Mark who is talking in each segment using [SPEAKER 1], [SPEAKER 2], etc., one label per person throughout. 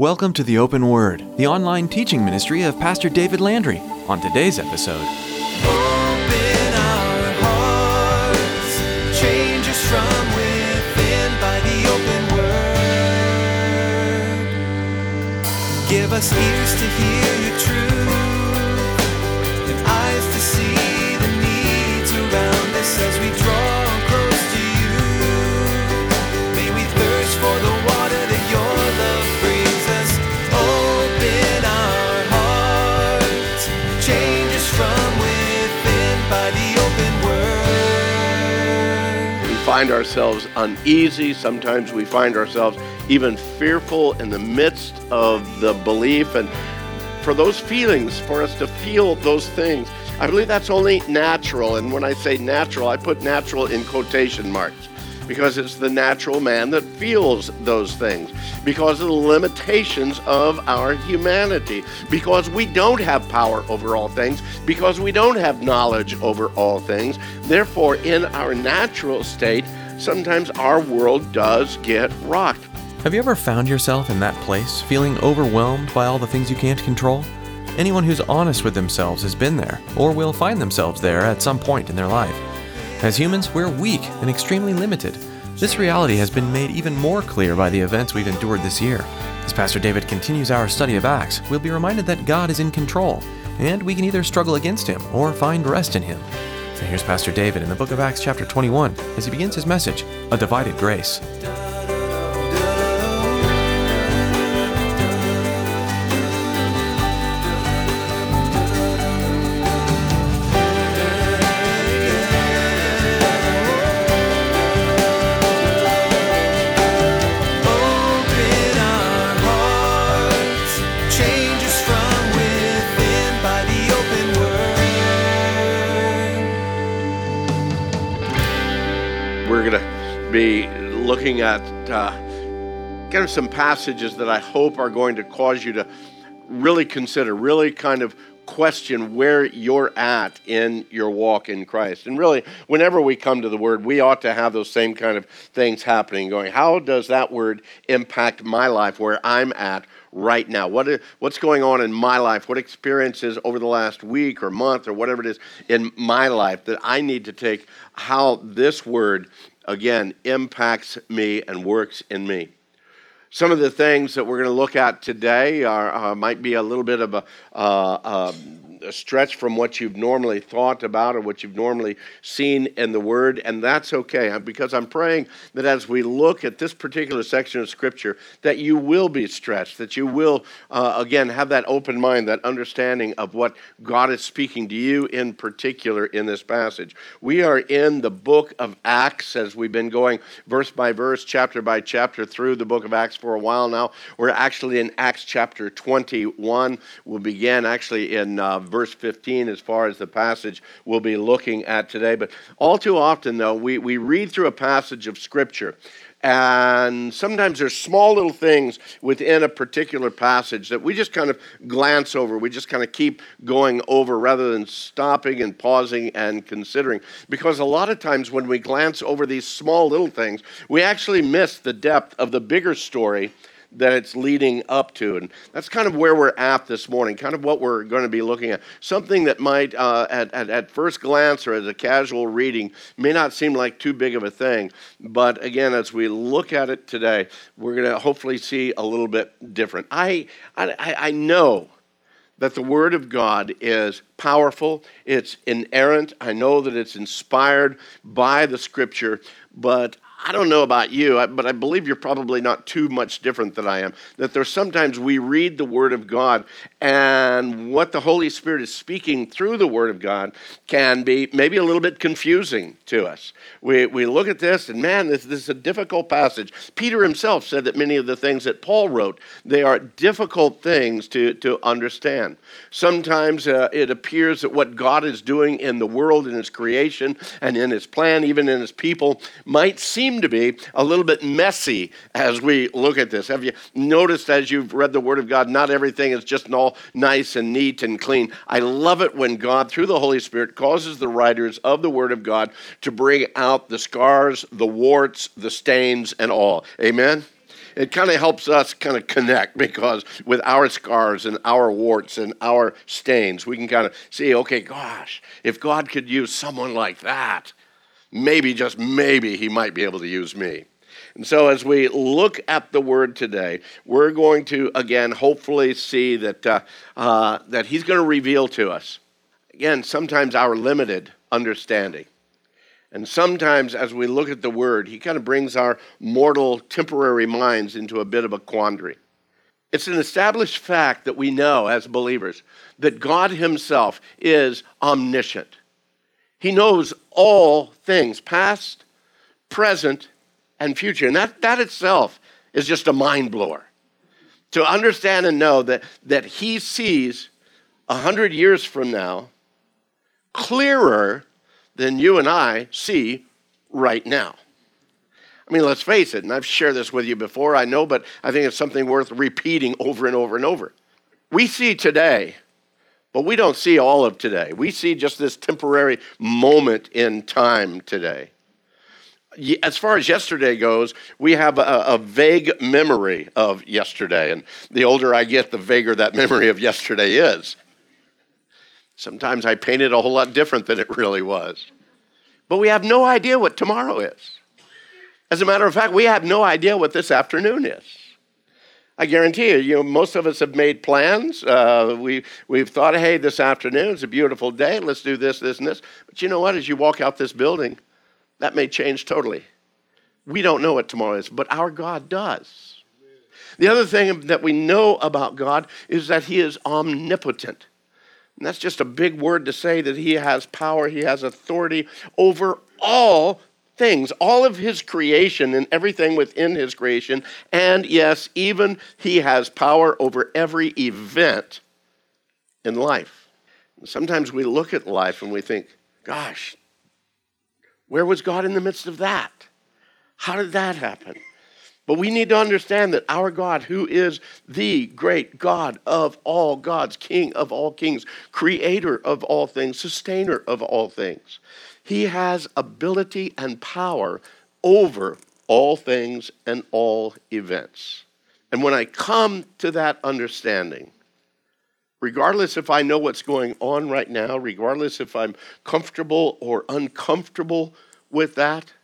[SPEAKER 1] Welcome to the Open Word, the online teaching ministry of Pastor David Landry. On today's episode,
[SPEAKER 2] Open our hearts, change us from within by the open word. Give us ears to hear your truth and eyes to see the needs around us as we draw
[SPEAKER 3] find ourselves uneasy. Sometimes we find ourselves even fearful in the midst of the belief. And for those feelings, for us to feel those things, I believe that's only natural. And when I say natural, I put natural in quotation marks because it's the natural man that feels those things because of the limitations of our humanity because we don't have power over all things because we don't have knowledge over all things therefore in our natural state sometimes our world does get rocked
[SPEAKER 1] have you ever found yourself in that place, feeling overwhelmed by all the things you can't control? Anyone who's honest with themselves has been there, or will find themselves there at some point in their life. As humans, we're weak and extremely limited. This reality has been made even more clear by the events we've endured this year. As Pastor David continues our study of Acts, we'll be reminded that God is in control, and we can either struggle against Him or find rest in Him. So here's Pastor David in the book of Acts, chapter 21, as he begins his message A Divided Grace.
[SPEAKER 3] Looking at uh, kind of some passages that I hope are going to cause you to really consider, really kind of question where you're at in your walk in Christ. And really, whenever we come to the Word, we ought to have those same kind of things happening, going, how does that Word impact my life where I'm at? Right now, what is, what's going on in my life? What experiences over the last week or month or whatever it is in my life that I need to take? How this word again impacts me and works in me. Some of the things that we're going to look at today are, uh, might be a little bit of a, uh, um, a stretch from what you've normally thought about or what you've normally seen in the Word, and that's okay because I'm praying that as we look at this particular section of Scripture, that you will be stretched, that you will, uh, again, have that open mind, that understanding of what God is speaking to you in particular in this passage. We are in the book of Acts as we've been going verse by verse, chapter by chapter through the book of Acts for a while now. We're actually in Acts chapter 21. We'll begin actually in uh, verse 15 as far as the passage we'll be looking at today. But all too often, though, we, we read through a passage of Scripture. And sometimes there's small little things within a particular passage that we just kind of glance over. We just kind of keep going over rather than stopping and pausing and considering. Because a lot of times when we glance over these small little things, we actually miss the depth of the bigger story that it's leading up to. And that's kind of where we're at this morning, kind of what we're going to be looking at. Something that might, uh, at, at, at first glance or as a casual reading, may not seem like too big of a thing. But again, as we look at it today, we're going to hopefully see a little bit different. I, I, I know that the Word of God is powerful, it's inerrant. I know that it's inspired by the Scripture, but I don't know about you, but I believe you're probably not too much different than I am. That there's sometimes we read the Word of God, and what the Holy Spirit is speaking through the Word of God can be maybe a little bit confusing to us. We, we look at this, and man, this, this is a difficult passage. Peter himself said that many of the things that Paul wrote, they are difficult things to, to understand. Sometimes uh, it appears that what God is doing in the world, in His creation, and in His plan, even in His people, might seem to be a little bit messy as we look at this. Have you noticed as you've read the Word of God, not everything is just all nice and neat and clean? I love it when God, through the Holy Spirit, causes the writers of the Word of God to bring out the scars, the warts, the stains, and all. Amen? it kind of helps us kind of connect because with our scars and our warts and our stains, we can kind of see, okay, gosh, if God could use someone like that, maybe, just maybe, he might be able to use me. And so, as we look at the word today, we're going to again hopefully see that, uh, uh, that he's going to reveal to us, again, sometimes our limited understanding. And sometimes, as we look at the word, he kind of brings our mortal, temporary minds into a bit of a quandary. It's an established fact that we know as believers that God himself is omniscient. He knows all things, past, present, and future. And that, that itself is just a mind blower. To understand and know that, that he sees a hundred years from now clearer than you and I see right now. I mean, let's face it, and I've shared this with you before, I know, but I think it's something worth repeating over and over and over. We see today, but we don't see all of today. We see just this temporary moment in time today. As far as yesterday goes, we have a, a, vague memory of yesterday. And the older I get, the vaguer that memory of yesterday is. Sometimes I paint it a whole lot different than it really was. But we have no idea what tomorrow is. As a matter of fact, we have no idea what this afternoon is. I guarantee you, you know, most of us have made plans. Uh, we, we've thought, hey, this afternoon is a beautiful day. Let's do this, this, and this. But you know what? As you walk out this building, that may change totally. We don't know what tomorrow is, but our God does. The other thing that we know about God is that He is omnipotent. And that's just a big word to say that he has power, he has authority over all things, all of his creation and everything within his creation. And yes, even he has power over every event in life. sometimes we look at life and we think, gosh, where was God in the midst of that? How did that happen? But we need to understand that our God, who is the great God of all gods, King of all kings, creator of all things, sustainer of all things, he has ability and power over all things and all events. And when I come to that understanding, regardless if I know what's going on right now, regardless if I'm comfortable or uncomfortable with that,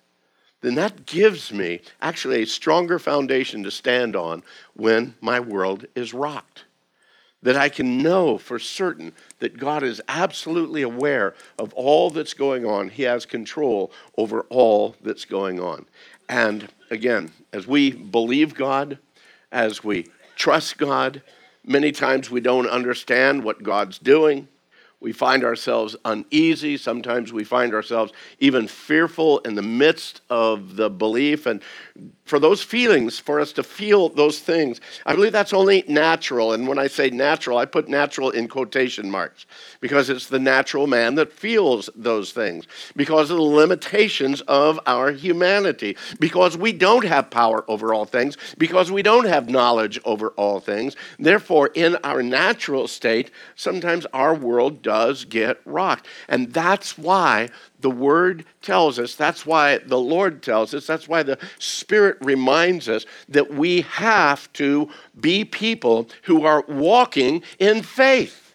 [SPEAKER 3] then that gives me actually a stronger foundation to stand on when my world is rocked. That I can know for certain that God is absolutely aware of all that's going on. He has control over all that's going on. And again, as we believe God, as we trust God, many times we don't understand what God's doing. We find ourselves uneasy. Sometimes we find ourselves even fearful in the midst of the belief. And for those feelings, for us to feel those things, I believe that's only natural. And when I say natural, I put natural in quotation marks because it's the natural man that feels those things because of the limitations of our humanity, because we don't have power over all things, because we don't have knowledge over all things. Therefore, in our natural state, sometimes our world does get rocked. And that's why the Word tells us, that's why the Lord tells us, that's why the Spirit reminds us that we have to be people who are walking in faith.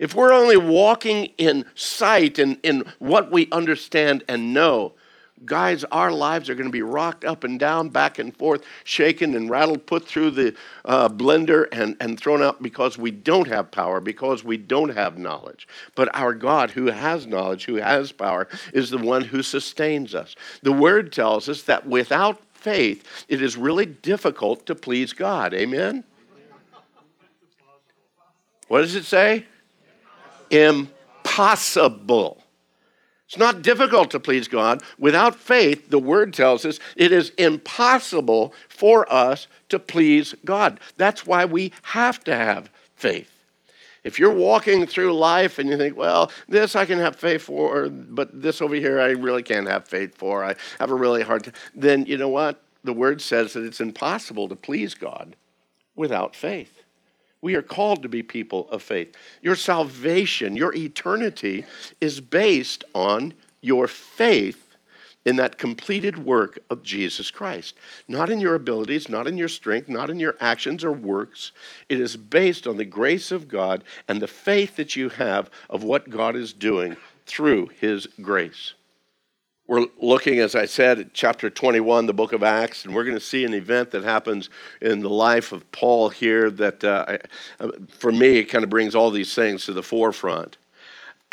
[SPEAKER 3] If we're only walking in sight and in what we understand and know, guys, our lives are going to be rocked up and down, back and forth, shaken and rattled, put through the uh, blender and, and thrown out because we don't have power, because we don't have knowledge. But our God, who has knowledge, who has power, is the one who sustains us. The word tells us that without faith, it is really difficult to please God. Amen? What does it say? Impossible. It's not difficult to please God. Without faith, the word tells us it is impossible for us to please God. That's why we have to have faith. If you're walking through life and you think, well, this I can have faith for, but this over here I really can't have faith for, I have a really hard time, then you know what? The word says that it's impossible to please God without faith. We are called to be people of faith. Your salvation, your eternity is based on your faith in that completed work of Jesus Christ. Not in your abilities, not in your strength, not in your actions or works. It is based on the grace of God and the faith that you have of what God is doing through His grace. We're looking, as I said, at chapter 21, the book of Acts, and we're going to see an event that happens in the life of Paul here that, uh, for me, kind of brings all these things to the forefront.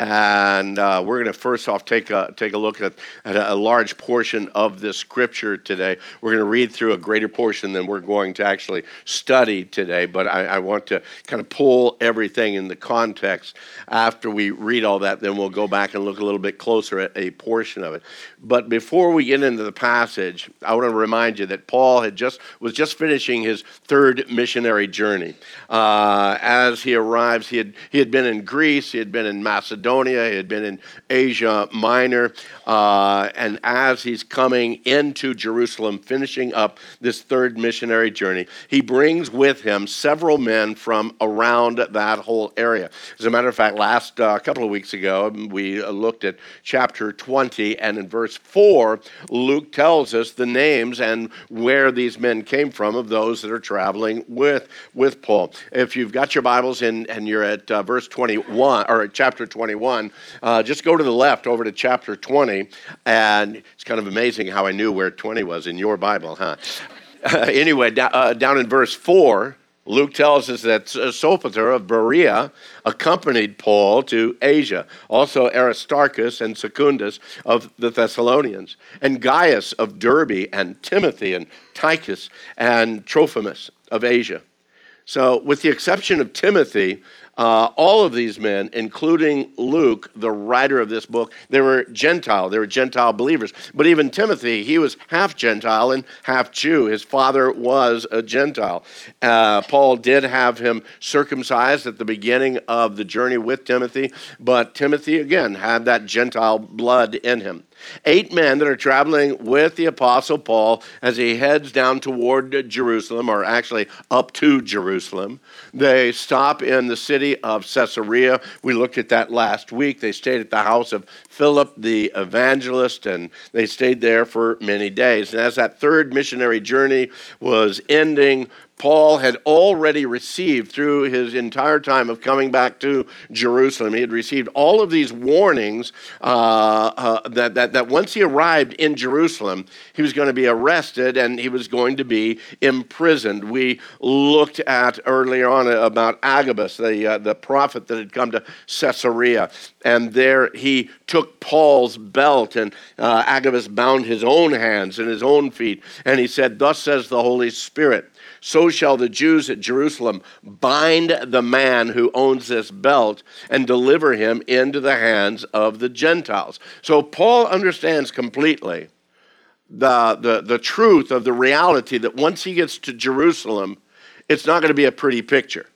[SPEAKER 3] And uh, we're going to first off take a, take a look at, at a, large portion of this scripture today. We're going to read through a greater portion than we're going to actually study today, but I, I want to kind of pull everything in the context. After we read all that, then we'll go back and look a little bit closer at a portion of it. But before we get into the passage, I want to remind you that Paul had just was just finishing his third missionary journey. Uh, as he arrives, he had, he had been in Greece, he had been in Macedonia. Macedonia, he had been in Asia Minor, uh, and as he's coming into Jerusalem, finishing up this third missionary journey, he brings with him several men from around that whole area. As a matter of fact, last uh, couple of weeks ago, we looked at chapter 20, and in verse 4, Luke tells us the names and where these men came from of those that are traveling with, with Paul. If you've got your Bibles in and you're at uh, verse 21, or chapter 21, 21. Uh, just go to the left over to chapter 20, and it's kind of amazing how I knew where 20 was in your Bible, huh? Uh, anyway, uh, down in verse 4, Luke tells us that Sopater of Berea accompanied Paul to Asia, also Aristarchus and Secundus of the Thessalonians, and Gaius of Derbe, and Timothy and Tychus and Trophimus of Asia. So, with the exception of Timothy, uh, all of these men, including Luke, the writer of this book, they were Gentile. They were Gentile believers. But even Timothy, he was half Gentile and half Jew. His father was a Gentile. Uh, Paul did have him circumcised at the beginning of the journey with Timothy, but Timothy, again, had that Gentile blood in him. Eight men that are traveling with the Apostle Paul as he heads down toward Jerusalem, or actually up to Jerusalem. They stop in the city of Caesarea. We looked at that last week. They stayed at the house of Philip the evangelist, and they stayed there for many days. And as that third missionary journey was ending, Paul had already received through his entire time of coming back to Jerusalem. He had received all of these warnings uh, uh, that, that, that once he arrived in Jerusalem, he was going to be arrested and he was going to be imprisoned. We looked at earlier on about Agabus, the, uh, the prophet that had come to Caesarea, and there he took Paul's belt, and uh, Agabus bound his own hands and his own feet, and he said, Thus says the Holy Spirit so shall the Jews at Jerusalem bind the man who owns this belt and deliver him into the hands of the Gentiles. So Paul understands completely the, the, the truth of the reality that once he gets to Jerusalem, it's not going to be a pretty picture.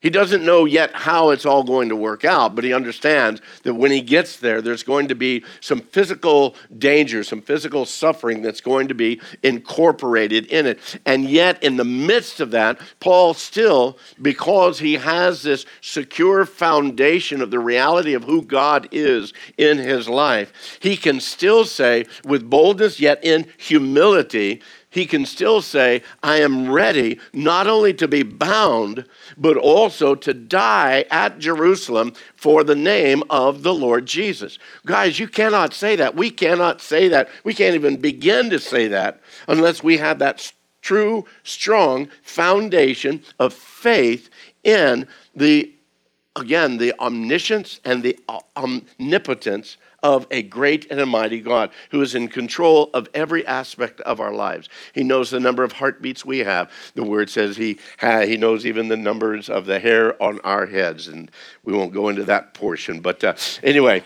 [SPEAKER 3] He doesn't know yet how it's all going to work out, but he understands that when he gets there, there's going to be some physical danger, some physical suffering that's going to be incorporated in it. And yet, in the midst of that, Paul still, because he has this secure foundation of the reality of who God is in his life, he can still say with boldness, yet in humility, he can still say, I am ready not only to be bound, but also to die at Jerusalem for the name of the Lord Jesus. Guys, you cannot say that. We cannot say that. We can't even begin to say that unless we have that true, strong foundation of faith in the, again, the omniscience and the omnipotence of a great and a mighty God who is in control of every aspect of our lives. He knows the number of heartbeats we have. The word says he, he knows even the numbers of the hair on our heads, and we won't go into that portion. But uh, anyway,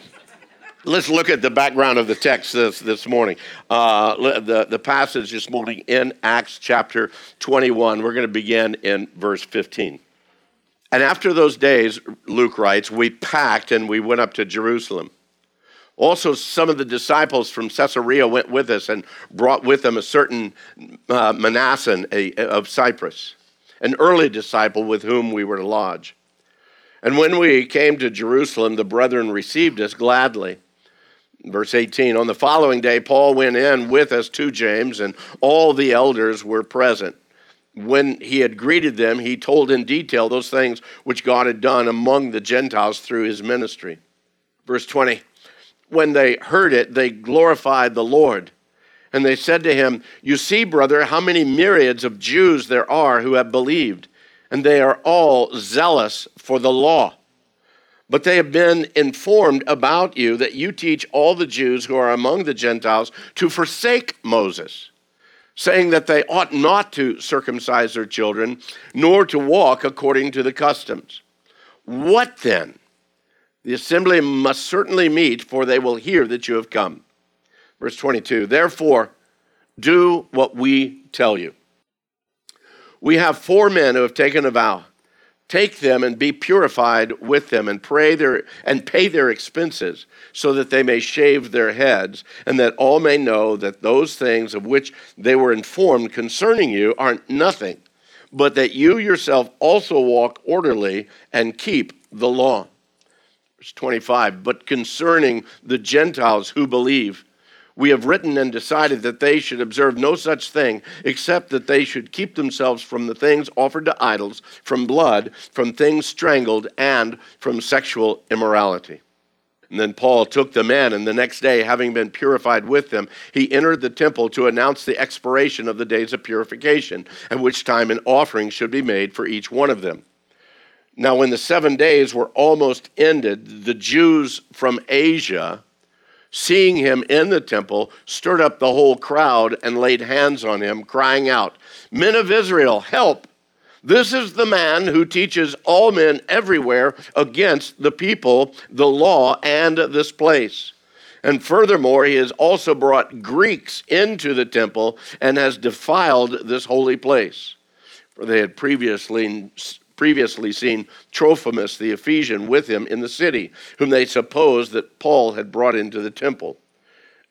[SPEAKER 3] let's look at the background of the text this, this morning. Uh, the, the passage this morning in Acts chapter 21, we're going to begin in verse 15. And after those days, Luke writes, we packed and we went up to Jerusalem. Also, some of the disciples from Caesarea went with us and brought with them a certain uh, Manasseh of Cyprus, an early disciple with whom we were to lodge. And when we came to Jerusalem, the brethren received us gladly. Verse 18 On the following day, Paul went in with us to James, and all the elders were present. When he had greeted them, he told in detail those things which God had done among the Gentiles through his ministry. Verse 20 When they heard it, they glorified the Lord. And they said to him, You see, brother, how many myriads of Jews there are who have believed, and they are all zealous for the law. But they have been informed about you that you teach all the Jews who are among the Gentiles to forsake Moses, saying that they ought not to circumcise their children, nor to walk according to the customs. What then? The assembly must certainly meet, for they will hear that you have come. Verse 22 Therefore, do what we tell you. We have four men who have taken a vow take them and be purified with them and pray their and pay their expenses so that they may shave their heads and that all may know that those things of which they were informed concerning you are nothing but that you yourself also walk orderly and keep the law verse 25 but concerning the gentiles who believe we have written and decided that they should observe no such thing, except that they should keep themselves from the things offered to idols, from blood, from things strangled, and from sexual immorality. And then Paul took them in, and the next day, having been purified with them, he entered the temple to announce the expiration of the days of purification, at which time an offering should be made for each one of them. Now, when the seven days were almost ended, the Jews from Asia, seeing him in the temple, stirred up the whole crowd and laid hands on him, crying out, Men of Israel, help! This is the man who teaches all men everywhere against the people, the law, and this place. And furthermore, he has also brought Greeks into the temple and has defiled this holy place. For they had previously previously seen Trophimus the Ephesian with him in the city, whom they supposed that Paul had brought into the temple.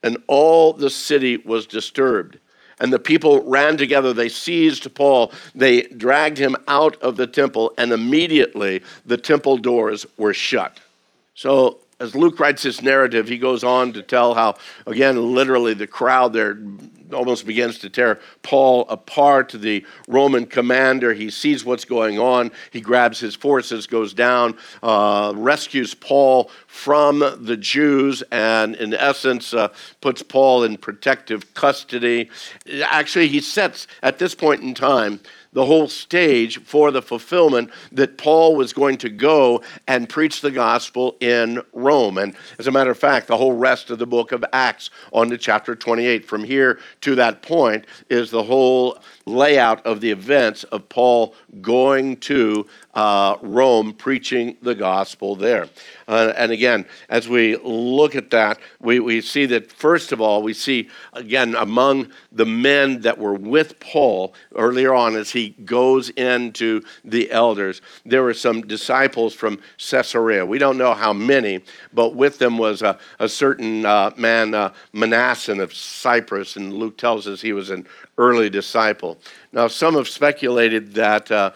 [SPEAKER 3] And all the city was disturbed. And the people ran together. They seized Paul. They dragged him out of the temple, and immediately the temple doors were shut. So as Luke writes this narrative, he goes on to tell how, again, literally the crowd there almost begins to tear Paul apart. The Roman commander, he sees what's going on. He grabs his forces, goes down, uh, rescues Paul from the Jews, and in essence, uh, puts Paul in protective custody. Actually, he sets, at this point in time, the whole stage for the fulfillment that Paul was going to go and preach the gospel in Rome. And as a matter of fact, the whole rest of the book of Acts on to chapter 28 from here to that point is the whole layout of the events of Paul going to uh, Rome preaching the gospel there. Uh, and again, as we look at that, we, we see that first of all, we see again among the men that were with Paul earlier on as he goes into the elders, there were some disciples from Caesarea. We don't know how many, but with them was a, a certain uh, man, uh, of Cyprus, and Luke tells us he was an early disciple. Now, some have speculated that uh,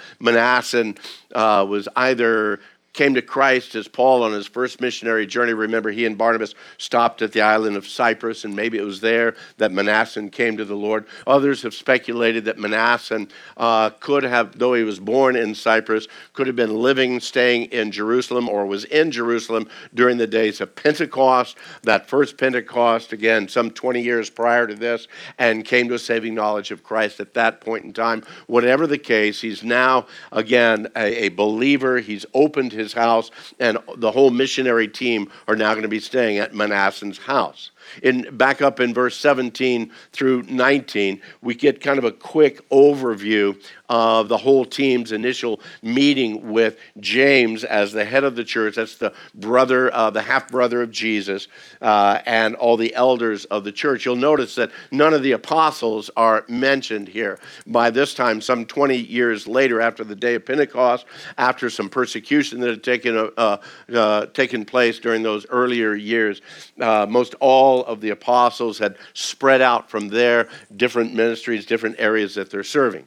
[SPEAKER 3] uh, was either came to Christ as Paul on his first missionary journey. Remember, he and Barnabas stopped at the island of Cyprus, and maybe it was there that Manasseh came to the Lord. Others have speculated that Manasseh uh, could have, though he was born in Cyprus, could have been living, staying in Jerusalem, or was in Jerusalem during the days of Pentecost, that first Pentecost, again, some 20 years prior to this, and came to a saving knowledge of Christ at that point in time. Whatever the case, he's now, again, a, a believer. He's opened his his house, and the whole missionary team are now going to be staying at Manasseh's house. In back up in verse 17 through 19, we get kind of a quick overview of the whole team's initial meeting with James as the head of the church. That's the brother, uh, the half brother of Jesus, uh, and all the elders of the church. You'll notice that none of the apostles are mentioned here. By this time, some 20 years later, after the day of Pentecost, after some persecution that had taken, uh, uh taken place during those earlier years, uh, most all of the apostles had spread out from their different ministries, different areas that they're serving.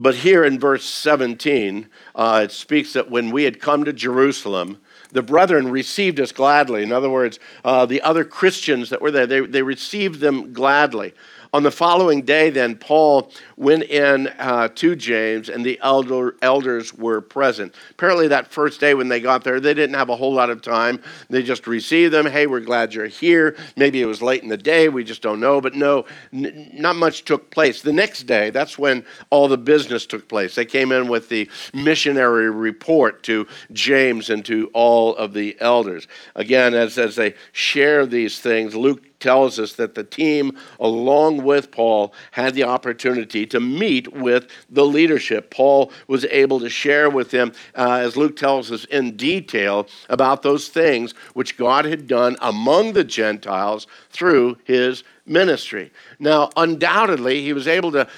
[SPEAKER 3] But here in verse 17, uh, it speaks that when we had come to Jerusalem, the brethren received us gladly. In other words, uh, the other Christians that were there, they, they received them gladly. On the following day, then, Paul went in uh, to James, and the elder, elders were present. Apparently, that first day when they got there, they didn't have a whole lot of time. They just received them. Hey, we're glad you're here. Maybe it was late in the day. We just don't know. But no, n- not much took place. The next day, that's when all the business took place. They came in with the missionary report to James and to all of the elders. Again, as, as they share these things, Luke tells us that the team, along with Paul, had the opportunity to meet with the leadership. Paul was able to share with them, uh, as Luke tells us in detail, about those things which God had done among the Gentiles through his ministry. Now, undoubtedly, he was able to,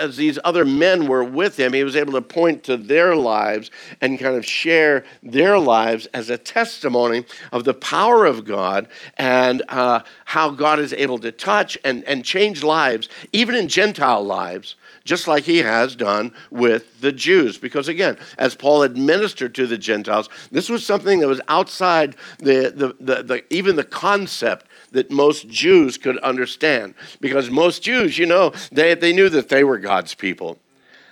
[SPEAKER 3] as these other men were with him, he was able to point to their lives and kind of share their lives as a testimony of the power of God and uh, how God is able to touch and, and change lives, even in Gentile lives just like he has done with the Jews. Because again, as Paul administered to the Gentiles, this was something that was outside the, the, the, the even the concept that most Jews could understand. Because most Jews, you know, they, they knew that they were God's people.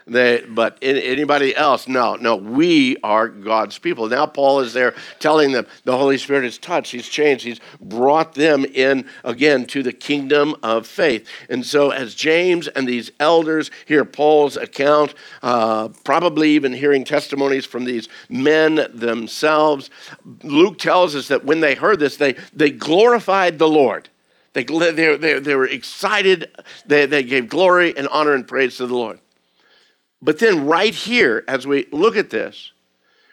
[SPEAKER 3] They, but anybody else, no, no, we are God's people. Now, Paul is there telling them the Holy Spirit has touched, He's changed, He's brought them in again to the kingdom of faith. And so, as James and these elders hear Paul's account, uh, probably even hearing testimonies from these men themselves, Luke tells us that when they heard this, they, they glorified the Lord. They, they, they, they were excited, they, they gave glory and honor and praise to the Lord. But then, right here, as we look at this,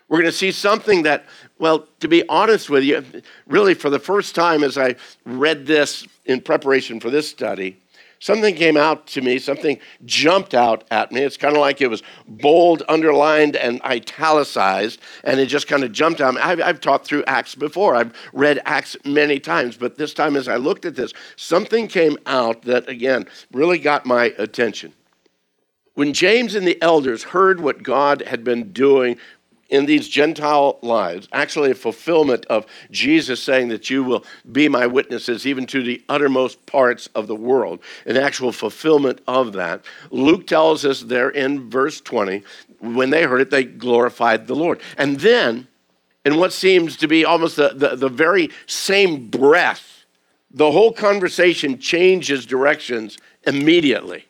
[SPEAKER 3] we're going to see something that, well, to be honest with you, really for the first time as I read this in preparation for this study, something came out to me, something jumped out at me. It's kind of like it was bold, underlined, and italicized, and it just kind of jumped out. I've, I've taught through Acts before, I've read Acts many times, but this time as I looked at this, something came out that, again, really got my attention. When James and the elders heard what God had been doing in these Gentile lives, actually a fulfillment of Jesus saying that you will be my witnesses even to the uttermost parts of the world, an actual fulfillment of that. Luke tells us there in verse 20, when they heard it, they glorified the Lord. And then, in what seems to be almost the, the, the very same breath, the whole conversation changes directions immediately.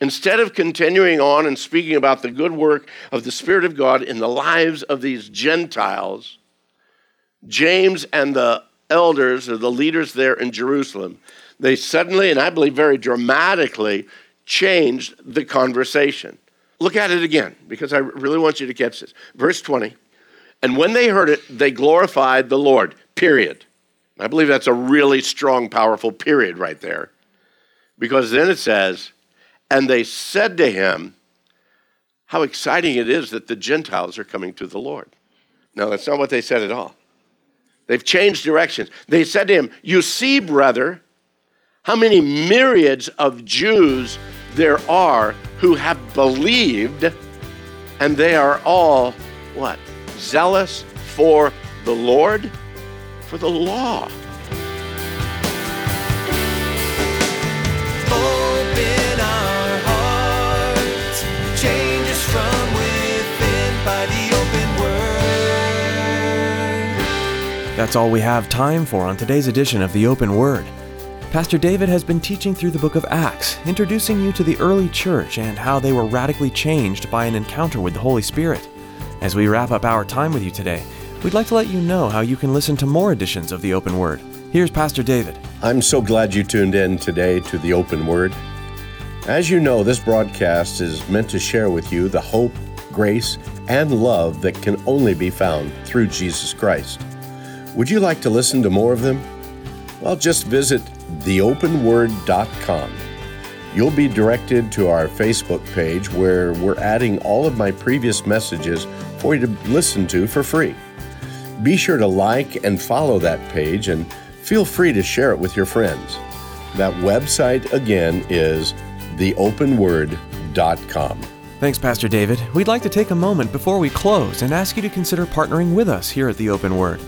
[SPEAKER 3] Instead of continuing on and speaking about the good work of the Spirit of God in the lives of these Gentiles, James and the elders or the leaders there in Jerusalem, they suddenly, and I believe very dramatically, changed the conversation. Look at it again, because I really want you to catch this. Verse 20. And when they heard it, they glorified the Lord, period. I believe that's a really strong, powerful period right there. Because then it says, and they said to him, How exciting it is that the Gentiles are coming to the Lord. No, that's not what they said at all. They've changed directions. They said to him, You see, brother, how many myriads of Jews there are who have believed, and they are all what? Zealous for the Lord, for the law.
[SPEAKER 1] That's all we have time for on today's edition of The Open Word. Pastor David has been teaching through the book of Acts, introducing you to the early church and how they were radically changed by an encounter with the Holy Spirit. As we wrap up our time with you today, we'd like to let you know how you can listen to more editions of The Open Word. Here's Pastor David.
[SPEAKER 4] I'm so glad you tuned in today to The Open Word. As you know, this broadcast is meant to share with you the hope, grace, and love that can only be found through Jesus Christ. Would you like to listen to more of them? Well, just visit theopenword.com. You'll be directed to our Facebook page where we're adding all of my previous messages for you to listen to for free. Be sure to like and follow that page and feel free to share it with your friends. That website again is theopenword.com.
[SPEAKER 1] Thanks, Pastor David. We'd like to take a moment before we close and ask you to consider partnering with us here at the Open Word.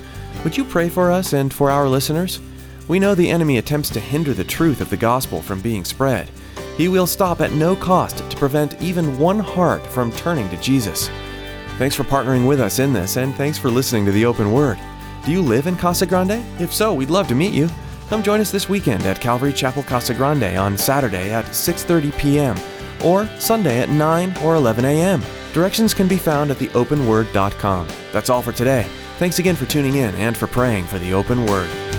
[SPEAKER 1] Would you pray for us and for our listeners? We know the enemy attempts to hinder the truth of the gospel from being spread. He will stop at no cost to prevent even one heart from turning to Jesus. Thanks for partnering with us in this, and thanks for listening to the Open Word. Do you live in Casa Grande? If so, we'd love to meet you. Come join us this weekend at Calvary Chapel Casa Grande on Saturday at 6:30 p.m. or Sunday at 9 or 11 a.m. Directions can be found at theopenword.com. That's all for today. Thanks again for tuning in and for praying for the Open Word.